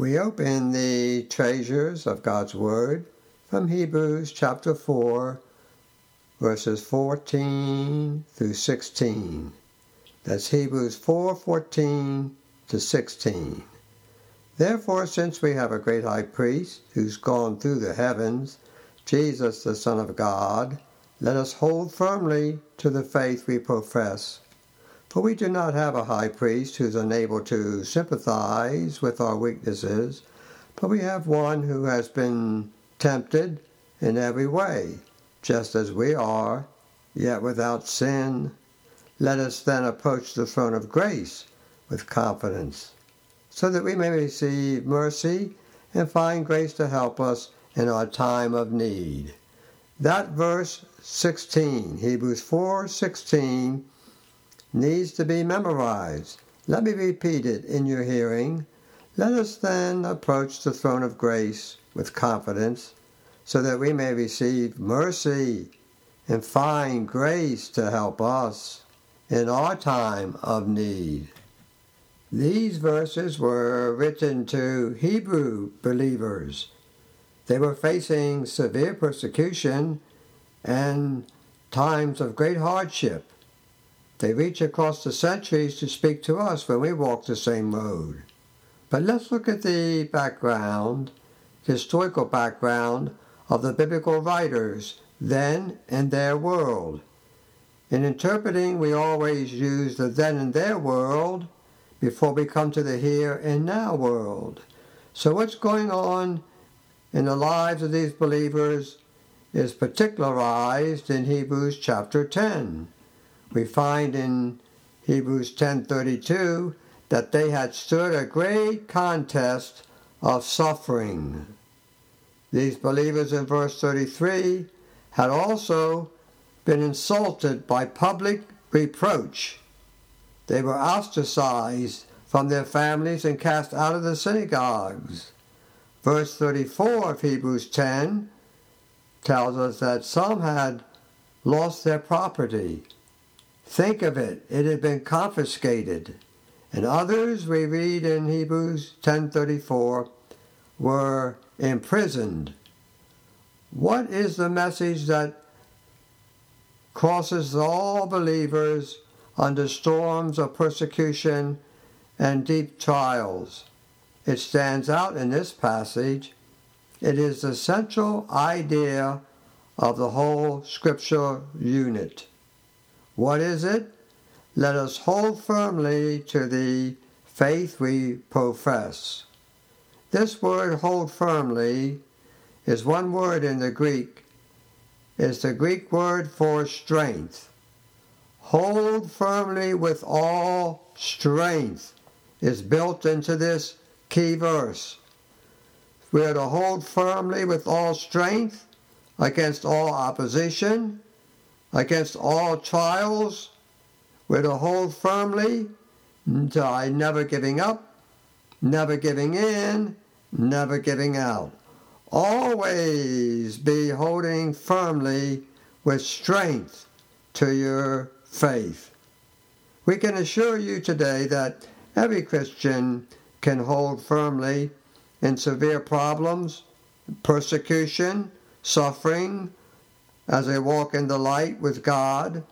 We open the treasures of God's Word from Hebrews chapter 4, verses 14 through 16. That's Hebrews 4 14 to 16. Therefore, since we have a great high priest who's gone through the heavens, Jesus, the Son of God, let us hold firmly to the faith we profess. For we do not have a high priest who is unable to sympathize with our weaknesses, but we have one who has been tempted in every way, just as we are, yet without sin. Let us then approach the throne of grace with confidence, so that we may receive mercy and find grace to help us in our time of need. That verse 16, Hebrews 4:16 needs to be memorized. Let me repeat it in your hearing. Let us then approach the throne of grace with confidence so that we may receive mercy and find grace to help us in our time of need. These verses were written to Hebrew believers. They were facing severe persecution and times of great hardship. They reach across the centuries to speak to us when we walk the same road. But let's look at the background, historical background of the biblical writers then and their world. In interpreting, we always use the then and their world before we come to the here and now world. So, what's going on in the lives of these believers is particularized in Hebrews chapter 10 we find in Hebrews 10:32 that they had stood a great contest of suffering. These believers in verse 33 had also been insulted by public reproach. They were ostracized from their families and cast out of the synagogues. Verse 34 of Hebrews 10 tells us that some had lost their property Think of it, it had been confiscated. And others, we read in Hebrews 10:34, were imprisoned. What is the message that crosses all believers under storms of persecution and deep trials? It stands out in this passage. It is the central idea of the whole scripture unit. What is it? Let us hold firmly to the faith we profess. This word hold firmly is one word in the Greek. It's the Greek word for strength. Hold firmly with all strength is built into this key verse. We are to hold firmly with all strength against all opposition, against all trials, we're to hold firmly by never giving up, never giving in, never giving out. Always be holding firmly with strength to your faith. We can assure you today that every Christian can hold firmly in severe problems, persecution, suffering, as they walk in the light with God.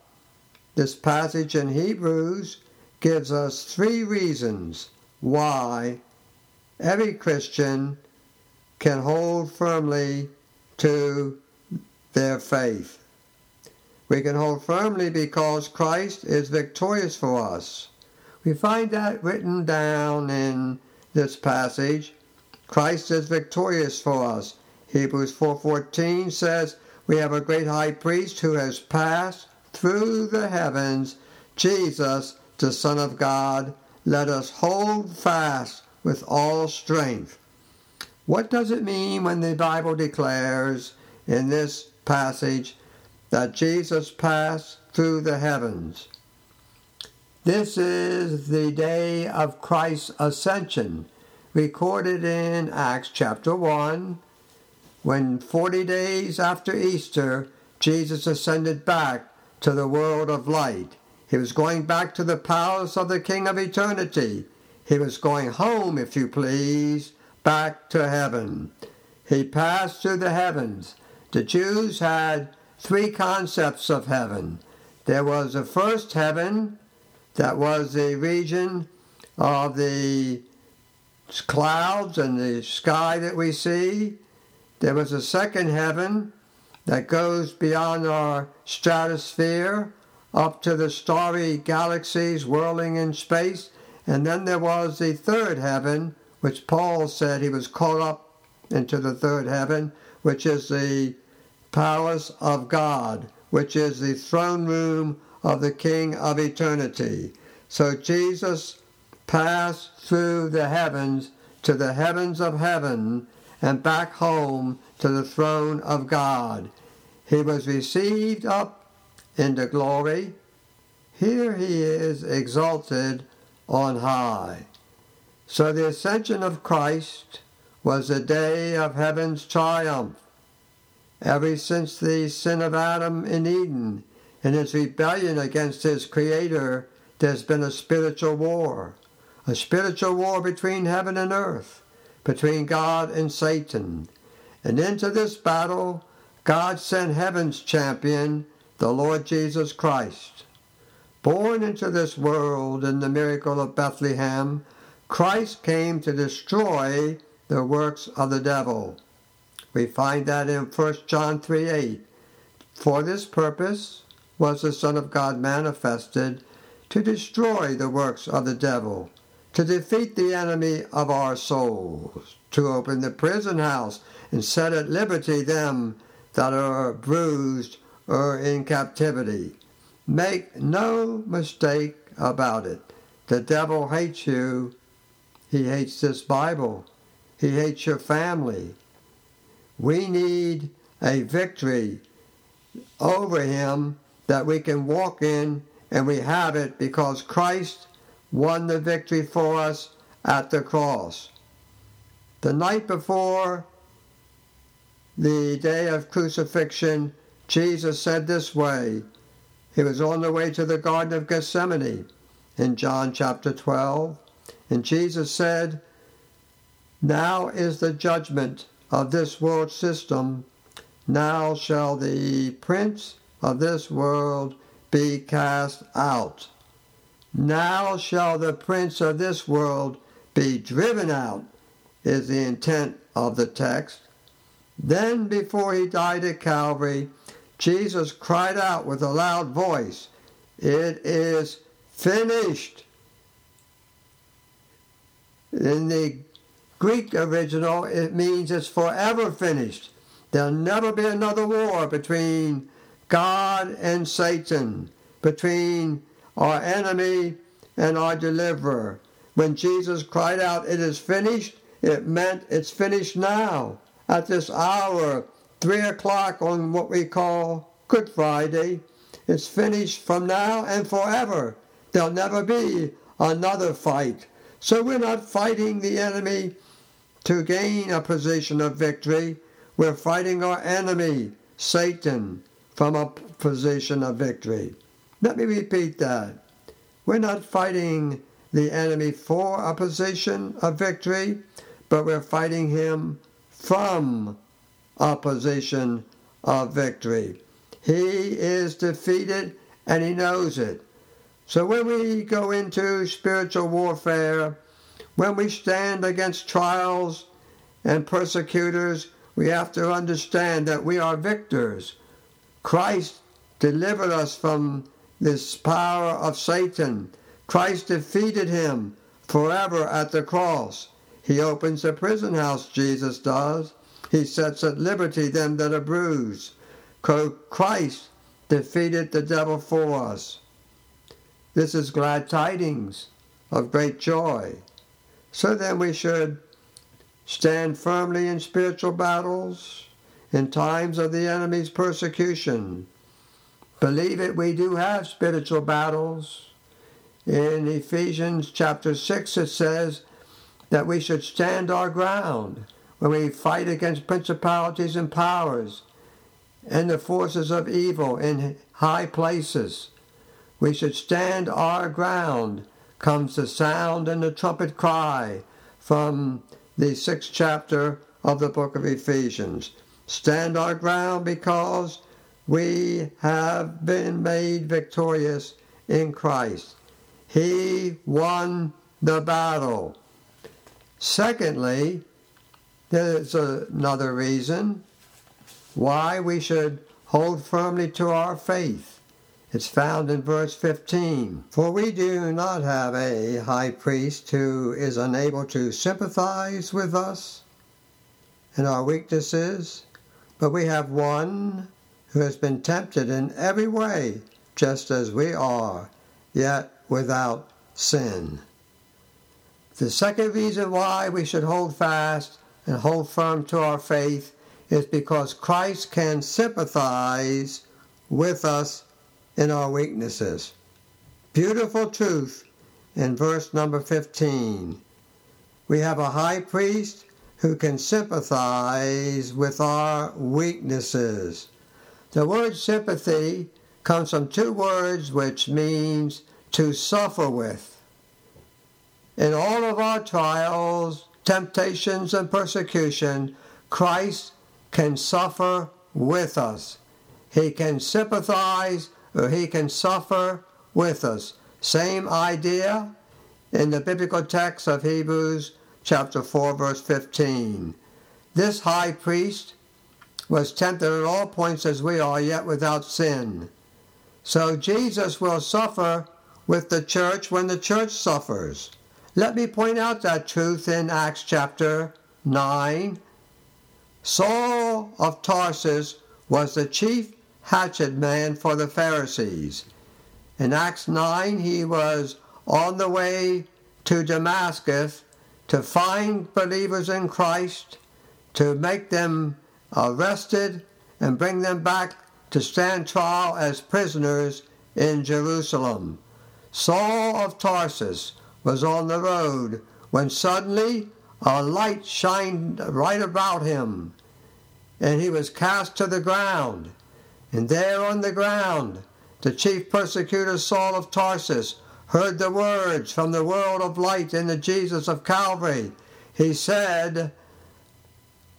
This passage in Hebrews gives us three reasons why every Christian can hold firmly to their faith. We can hold firmly because Christ is victorious for us. We find that written down in this passage. Christ is victorious for us. Hebrews 4:14 says, we have a great high priest who has passed through the heavens, Jesus, the Son of God. Let us hold fast with all strength. What does it mean when the Bible declares in this passage that Jesus passed through the heavens? This is the day of Christ's ascension, recorded in Acts chapter 1, when 40 days after Easter, Jesus ascended back to the world of light. He was going back to the palace of the King of eternity. He was going home, if you please, back to heaven. He passed through the heavens. The Jews had three concepts of heaven. There was the first heaven, that was the region of the clouds and the sky that we see. There was a second heaven that goes beyond our stratosphere up to the starry galaxies whirling in space. And then there was the third heaven, which Paul said he was caught up into the third heaven, which is the palace of God, which is the throne room of the King of eternity. So Jesus passed through the heavens to the heavens of heaven and back home to the throne of God. He was received up into glory. Here he is exalted on high. So the ascension of Christ was the day of heaven's triumph. Ever since the sin of Adam in Eden and his rebellion against his Creator, there's been a spiritual war. A spiritual war between heaven and earth, between God and Satan. And into this battle, God sent heaven's champion, the Lord Jesus Christ. Born into this world in the miracle of Bethlehem, Christ came to destroy the works of the devil. We find that in 1 John 3 8. For this purpose was the Son of God manifested to destroy the works of the devil, to defeat the enemy of our souls, to open the prison house and set at liberty them that are bruised or in captivity. Make no mistake about it. The devil hates you. He hates this Bible. He hates your family. We need a victory over him that we can walk in, and we have it because Christ won the victory for us at the cross. The night before the day of crucifixion, Jesus said this way. He was on the way to the Garden of Gethsemane in John chapter 12, and Jesus said, Now is the judgment of this world system. Now shall the prince of this world be cast out. Now shall the prince of this world be driven out, is the intent of the text. Then, before he died at Calvary, Jesus cried out with a loud voice, It is finished. In the Greek original, it means it's forever finished. There'll never be another war between God and Satan, between our enemy and our deliverer. When Jesus cried out, It is finished, it meant it's finished now, at this hour, 3 o'clock on what we call Good Friday. It's finished from now and forever. There'll never be another fight. So we're not fighting the enemy to gain a position of victory. We're fighting our enemy, Satan, from a position of victory. Let me repeat that. We're not fighting the enemy for a position of victory, but we're fighting him from a position of victory. He is defeated and he knows it. So when we go into spiritual warfare, when we stand against trials and persecutors, we have to understand that we are victors. Christ delivered us from this power of Satan. Christ defeated him forever at the cross. He opens the prison house, Jesus does. He sets at liberty them that are bruised. Christ defeated the devil for us. This is glad tidings of great joy. So then we should stand firmly in spiritual battles, in times of the enemy's persecution. Believe it, we do have spiritual battles. In Ephesians chapter 6, it says that we should stand our ground when we fight against principalities and powers and the forces of evil in high places. We should stand our ground, comes the sound and the trumpet cry from the sixth chapter of the book of Ephesians. Stand our ground because we have been made victorious in Christ. He won the battle. Secondly, there's another reason why we should hold firmly to our faith. It's found in verse 15. For we do not have a high priest who is unable to sympathize with us in our weaknesses, but we have one who has been tempted in every way, just as we are, yet without sin. The second reason why we should hold fast and hold firm to our faith is because Christ can sympathize with us in our weaknesses. Beautiful truth in verse number 15. We have a high priest who can sympathize with our weaknesses. The word sympathy comes from two words which means to suffer with. In all of our trials, temptations, and persecution, Christ can suffer with us. He can sympathize or he can suffer with us. Same idea in the biblical text of Hebrews chapter 4 verse 15. This high priest was tempted at all points as we are, yet without sin. So Jesus will suffer with the church when the church suffers. Let me point out that truth in Acts chapter 9. Saul of Tarsus was the chief hatchet man for the Pharisees. In Acts 9, he was on the way to Damascus to find believers in Christ, to make them arrested, and bring them back to stand trial as prisoners in Jerusalem. Saul of Tarsus was on the road when suddenly a light shined right about him, and he was cast to the ground. And there on the ground, the chief persecutor Saul of Tarsus heard the words from the world of light in the Jesus of Calvary. He said,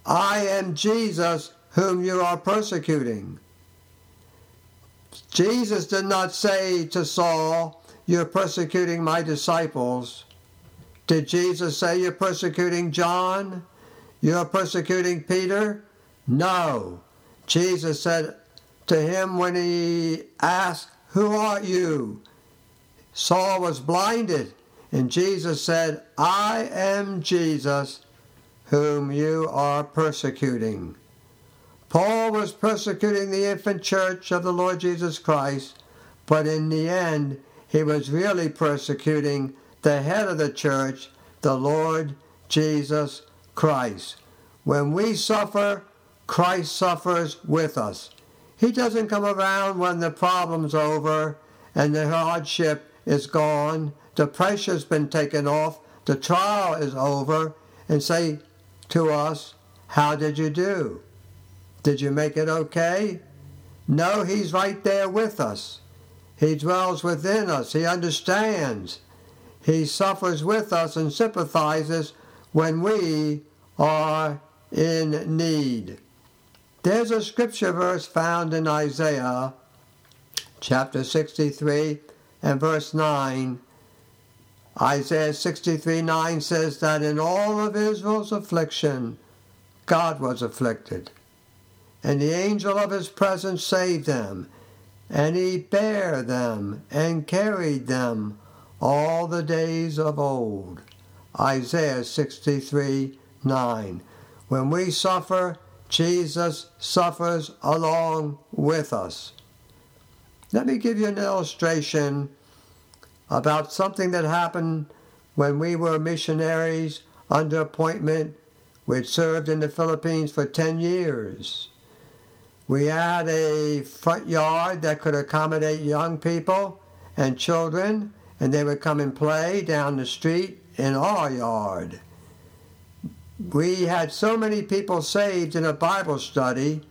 I am Jesus whom you are persecuting. Jesus did not say to Saul, you're persecuting my disciples. Did Jesus say you're persecuting John? You're persecuting Peter? No. Jesus said to him when he asked, Who are you? Saul was blinded, and Jesus said, I am Jesus whom you are persecuting. Paul was persecuting the infant church of the Lord Jesus Christ, but in the end, he was really persecuting the head of the church, the Lord Jesus Christ. When we suffer, Christ suffers with us. He doesn't come around when the problem's over and the hardship is gone, the pressure's been taken off, the trial is over, and say to us, How did you do? Did you make it okay? No, he's right there with us. He dwells within us. He understands. He suffers with us and sympathizes when we are in need. There's a scripture verse found in Isaiah chapter 63 and verse 9. Isaiah 63 9 says that in all of Israel's affliction, God was afflicted, and the angel of his presence saved them and he bare them and carried them all the days of old. Isaiah 63 9. When we suffer, Jesus suffers along with us. Let me give you an illustration about something that happened when we were missionaries under appointment. We'd served in the Philippines for 10 years. We had a front yard that could accommodate young people and children, and they would come and play down the street in our yard. We had so many people saved in a Bible study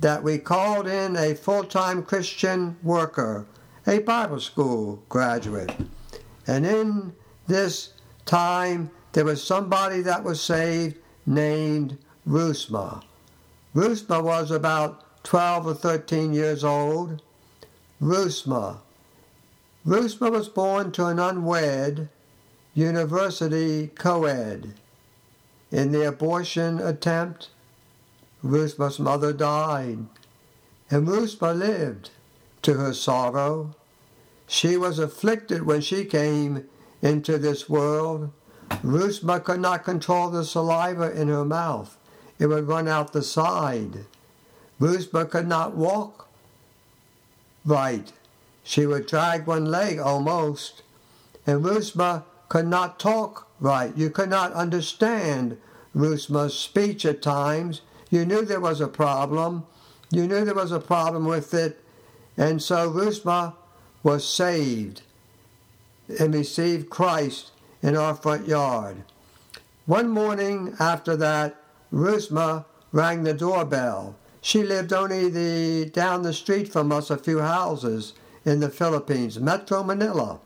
that we called in a full time Christian worker, a Bible school graduate. And in this time there was somebody that was saved named Rusma. Rusma was about 12 or 13 years old. Rusma. Rusma was born to an unwed university co-ed. In the abortion attempt, Rusma's mother died, and Rusma lived to her sorrow. She was afflicted when she came into this world. Rusma could not control the saliva in her mouth. It would run out the side. Rusma could not walk right. She would drag one leg almost. And Rusma could not talk right. You could not understand Rusma's speech at times. You knew there was a problem. You knew there was a problem with it. And so Rusma was saved and received Christ in our front yard. One morning after that, Rusma rang the doorbell. She lived only the, down the street from us a few houses in the Philippines, Metro Manila.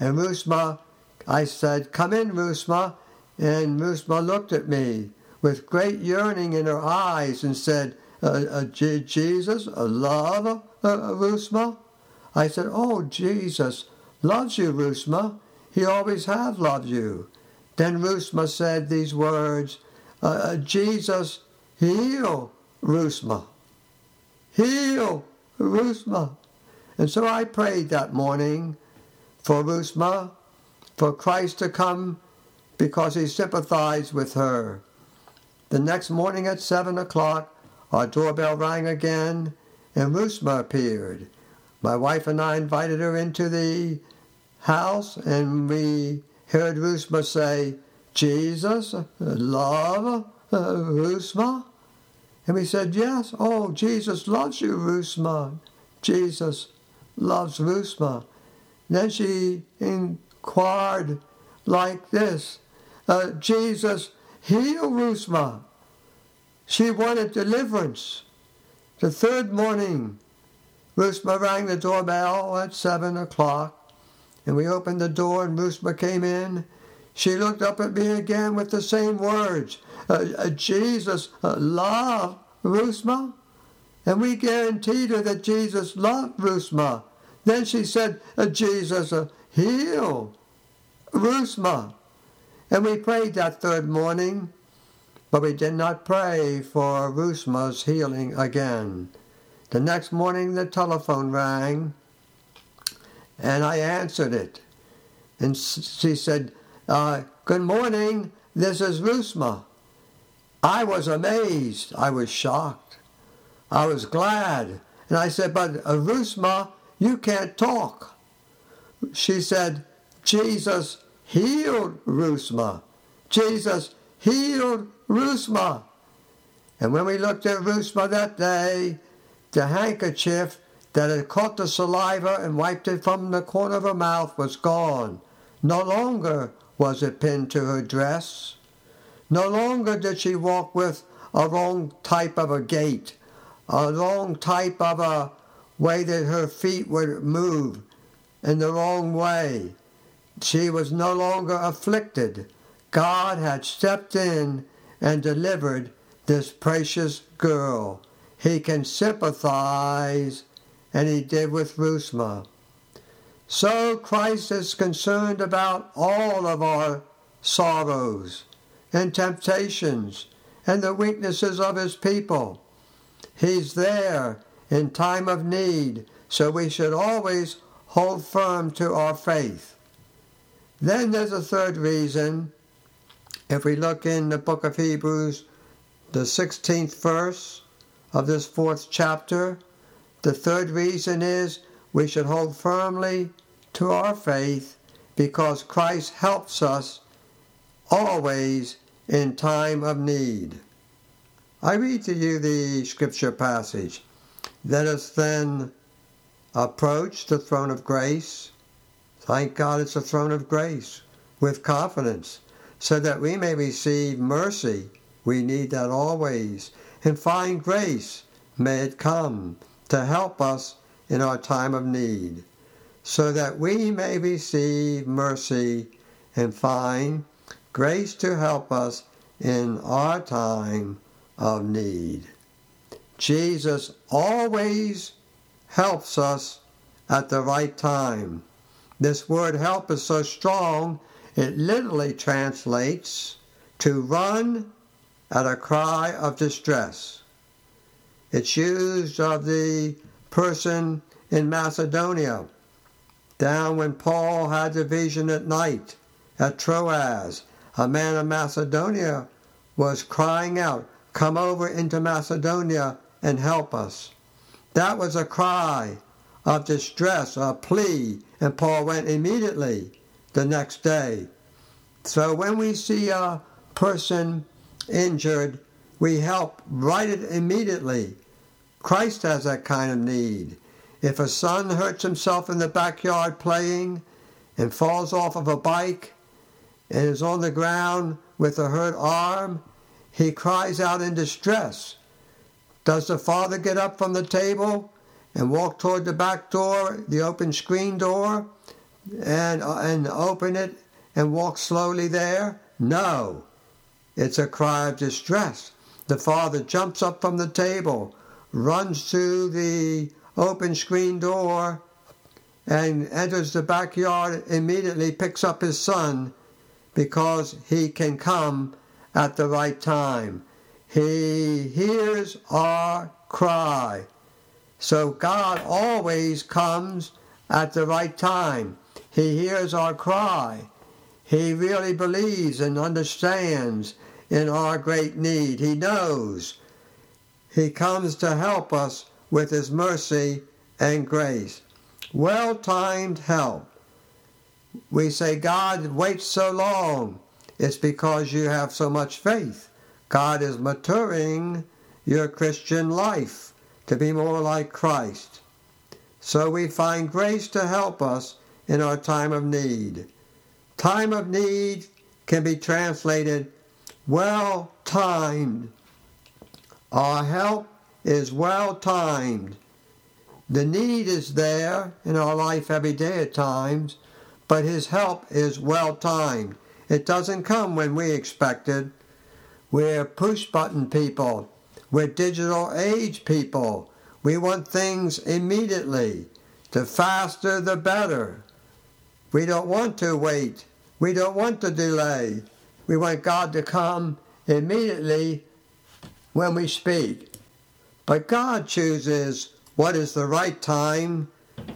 And Rusma, I said, Come in, Rusma. And Rusma looked at me with great yearning in her eyes and said, uh, uh, Jesus, uh, love uh, Rusma? I said, Oh, Jesus loves you, Rusma. He always have loved you. Then Rusma said these words, uh, uh, Jesus, heal Rusma. Heal Rusma. And so I prayed that morning for Rusma, for Christ to come because he sympathized with her. The next morning at seven o'clock, our doorbell rang again, and Rusma appeared. My wife and I invited her into the house, and we heard Rusma say, Jesus, love uh, Rusma? And we said, Yes, oh, Jesus loves you, Rusma. Jesus loves Rusma. Then she inquired like this uh, Jesus, heal Rusma. She wanted deliverance. The third morning, Rusma rang the doorbell at seven o'clock, and we opened the door, and Rusma came in. She looked up at me again with the same words uh, uh, Jesus uh, loved. And we guaranteed her that Jesus loved Rusma. Then she said, uh, Jesus, uh, heal Rusma. And we prayed that third morning, but we did not pray for Rusma's healing again. The next morning the telephone rang, and I answered it. And she said, uh, Good morning, this is Rusma. I was amazed. I was shocked. I was glad. And I said, But uh, Rusma, you can't talk. She said, Jesus healed Rusma. Jesus healed Rusma. And when we looked at Rusma that day, the handkerchief that had caught the saliva and wiped it from the corner of her mouth was gone. No longer was it pinned to her dress. No longer did she walk with a wrong type of a gait, a wrong type of a way that her feet would move in the wrong way. She was no longer afflicted. God had stepped in and delivered this precious girl. He can sympathize, and he did with Rusma. So Christ is concerned about all of our sorrows and temptations and the weaknesses of his people. He's there in time of need, so we should always hold firm to our faith. Then there's a third reason. If we look in the book of Hebrews, the 16th verse of this fourth chapter, the third reason is we should hold firmly to our faith because Christ helps us always in time of need. I read to you the scripture passage. Let us then approach the throne of grace. Thank God it's a throne of grace with confidence so that we may receive mercy. We need that always. And find grace. May it come to help us in our time of need so that we may receive mercy and find grace to help us in our time of need. Jesus always helps us at the right time. This word help is so strong, it literally translates to run at a cry of distress. It's used of the person in Macedonia, down when Paul had the vision at night at Troas. A man of Macedonia was crying out, Come over into Macedonia and help us. That was a cry of distress, a plea, and Paul went immediately the next day. So when we see a person injured, we help right it immediately. Christ has that kind of need. If a son hurts himself in the backyard playing and falls off of a bike and is on the ground with a hurt arm, he cries out in distress. Does the father get up from the table and walk toward the back door, the open screen door, and, uh, and open it and walk slowly there? No. It's a cry of distress. The father jumps up from the table, runs to the open screen door, and enters the backyard, immediately picks up his son because he can come at the right time. He hears our cry. So God always comes at the right time. He hears our cry. He really believes and understands in our great need. He knows. He comes to help us with His mercy and grace. Well timed help. We say, God waits so long. It's because you have so much faith. God is maturing your Christian life to be more like Christ. So we find grace to help us in our time of need. Time of need can be translated well timed. Our help is well timed. The need is there in our life every day at times, but His help is well timed. It doesn't come when we expect it. We're push button people. We're digital age people. We want things immediately. The faster, the better. We don't want to wait. We don't want to delay. We want God to come immediately when we speak. But God chooses what is the right time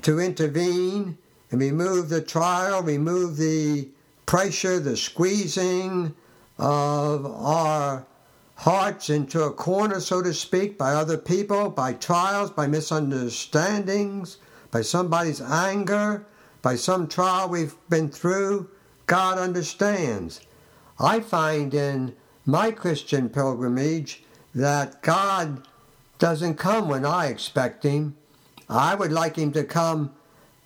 to intervene and remove the trial, remove the pressure, the squeezing, of our hearts into a corner, so to speak, by other people, by trials, by misunderstandings, by somebody's anger, by some trial we've been through, God understands. I find in my Christian pilgrimage that God doesn't come when I expect Him. I would like Him to come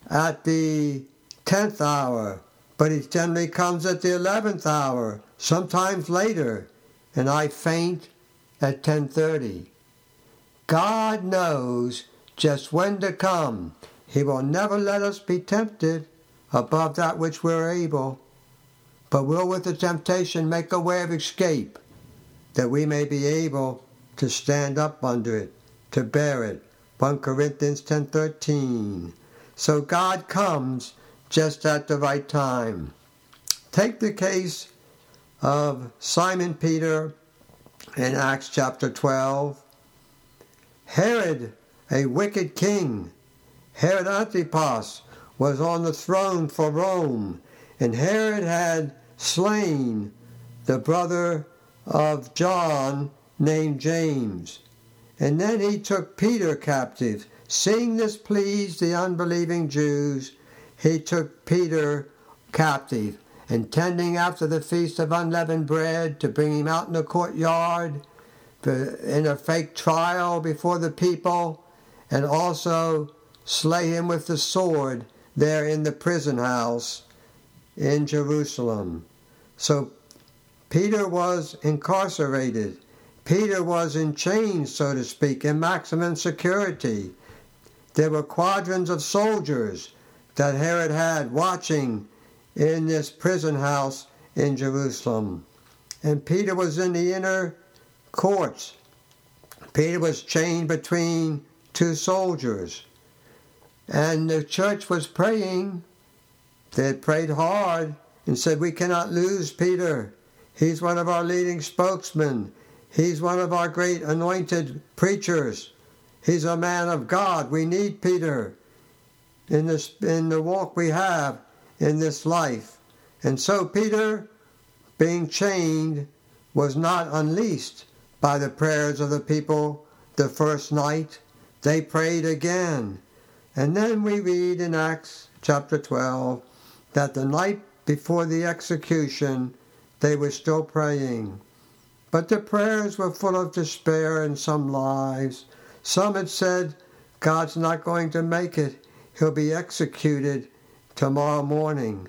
at the 10th hour, but He generally comes at the 11th hour sometimes later, and I faint at 10:30. God knows just when to come. He will never let us be tempted above that which we're able, but will with the temptation make a way of escape, that we may be able to stand up under it, to bear it. 1 Corinthians 10:13. So God comes just at the right time. Take the case of Simon Peter in Acts chapter 12. Herod, a wicked king, Herod Antipas, was on the throne for Rome, and Herod had slain the brother of John named James. And then he took Peter captive. Seeing this pleased the unbelieving Jews, he took Peter captive intending after the Feast of Unleavened Bread to bring him out in the courtyard in a fake trial before the people, and also slay him with the sword there in the prison house in Jerusalem. So Peter was incarcerated. Peter was in chains, so to speak, in maximum security. There were quadrants of soldiers that Herod had watching in this prison house in Jerusalem. And Peter was in the inner courts. Peter was chained between two soldiers. And the church was praying. They had prayed hard and said, We cannot lose Peter. He's one of our leading spokesmen. He's one of our great anointed preachers. He's a man of God. We need Peter in, this, in the walk we have in this life. And so Peter, being chained, was not unleashed by the prayers of the people the first night. They prayed again. And then we read in Acts chapter 12 that the night before the execution they were still praying. But the prayers were full of despair in some lives. Some had said, God's not going to make it. He'll be executed tomorrow morning.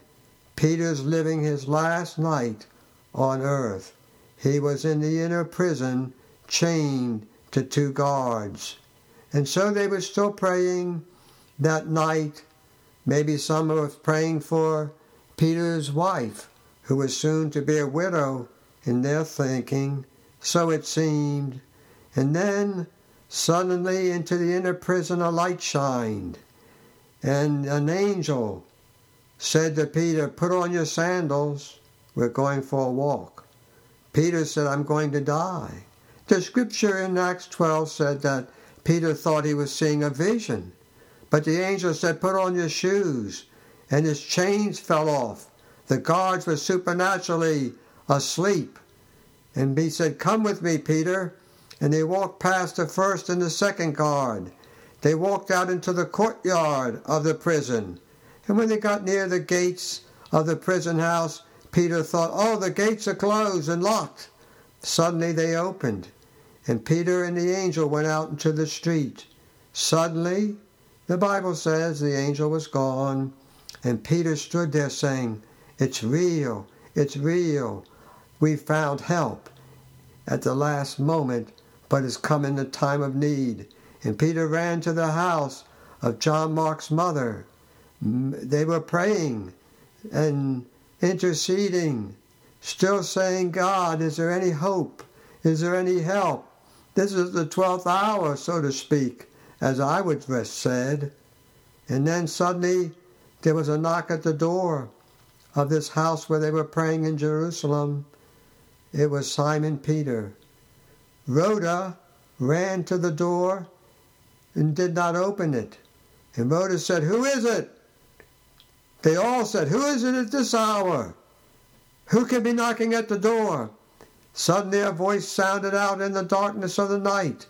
Peter's living his last night on earth. He was in the inner prison, chained to two guards. And so they were still praying that night. Maybe some were praying for Peter's wife, who was soon to be a widow in their thinking. So it seemed. And then suddenly into the inner prison a light shined, and an angel said to Peter, Put on your sandals, we're going for a walk. Peter said, I'm going to die. The scripture in Acts 12 said that Peter thought he was seeing a vision. But the angel said, Put on your shoes. And his chains fell off. The guards were supernaturally asleep. And he said, Come with me, Peter. And they walked past the first and the second guard. They walked out into the courtyard of the prison. And when they got near the gates of the prison house, Peter thought, Oh, the gates are closed and locked. Suddenly they opened, and Peter and the angel went out into the street. Suddenly, the Bible says the angel was gone, and Peter stood there saying, It's real, it's real. We found help at the last moment, but it's come in the time of need. And Peter ran to the house of John Mark's mother. They were praying and interceding, still saying, God, is there any hope? Is there any help? This is the twelfth hour, so to speak as I would have said. And then suddenly there was a knock at the door of this house where they were praying in Jerusalem. It was Simon Peter. Rhoda ran to the door and did not open it. And Rhoda said, Who is it? They all said, Who is it at this hour? Who can be knocking at the door? Suddenly a voice sounded out in the darkness of the night.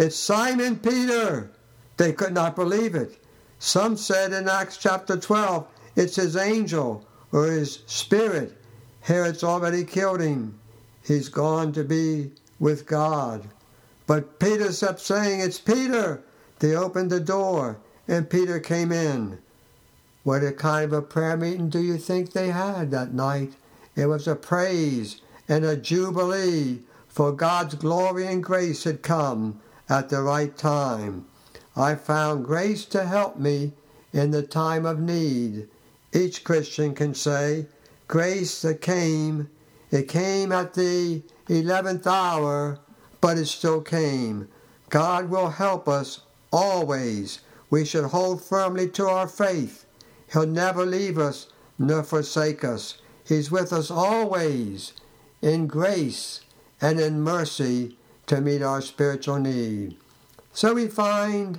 It's Simon Peter. They could not believe it. Some said in Acts chapter 12, it's his angel or his spirit. Herod's already killed him. He's gone to be with God. But Peter kept saying, It's Peter. They opened the door and Peter came in. What a kind of a prayer meeting do you think they had that night? It was a praise and a jubilee, for God's glory and grace had come at the right time. I found grace to help me in the time of need. Each Christian can say, Grace that came, it came at the eleventh hour, but it still came. God will help us always. We should hold firmly to our faith. He'll never leave us nor forsake us. He's with us always in grace and in mercy to meet our spiritual need. So we find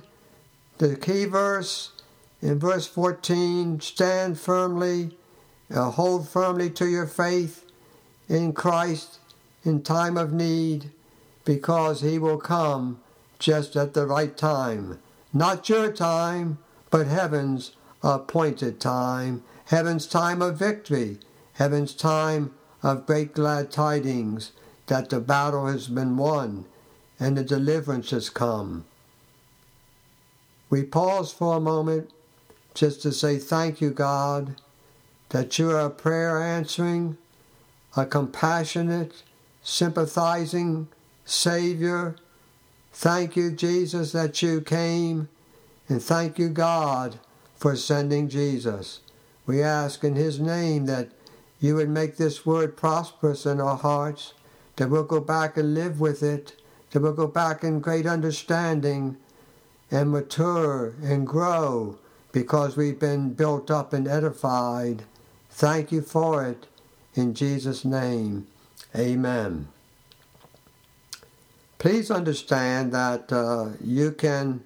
the key verse in verse 14 stand firmly, uh, hold firmly to your faith in Christ in time of need, because he will come just at the right time. Not your time, but heaven's appointed time, heaven's time of victory, heaven's time of great glad tidings that the battle has been won and the deliverance has come. We pause for a moment just to say thank you, God, that you are a prayer answering, a compassionate, sympathizing Savior. Thank you, Jesus, that you came, and thank you, God, for sending Jesus. We ask in His name that you would make this word prosperous in our hearts, that we'll go back and live with it, that we'll go back in great understanding and mature and grow because we've been built up and edified. Thank you for it. In Jesus' name, amen. Please understand that uh, you can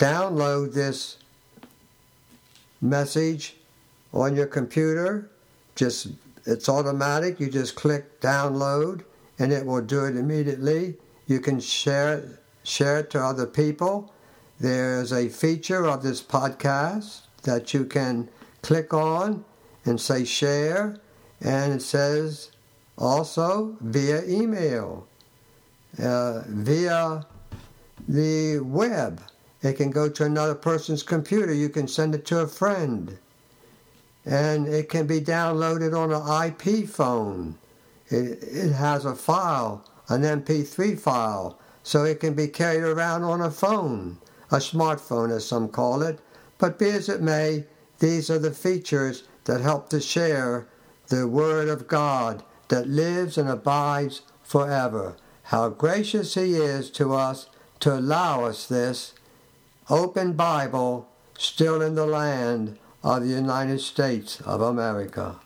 download this message on your computer. Just it's automatic. You just click download and it will do it immediately. You can share it, share it to other people. There's a feature of this podcast that you can click on and say share, and it says also via email, uh, via the web. It can go to another person's computer. You can send it to a friend. And it can be downloaded on an IP phone. It, it has a file, an MP3 file, so it can be carried around on a phone, a smartphone as some call it. But be as it may, these are the features that help to share the Word of God that lives and abides forever. How gracious He is to us to allow us this open Bible still in the land of the United States of America.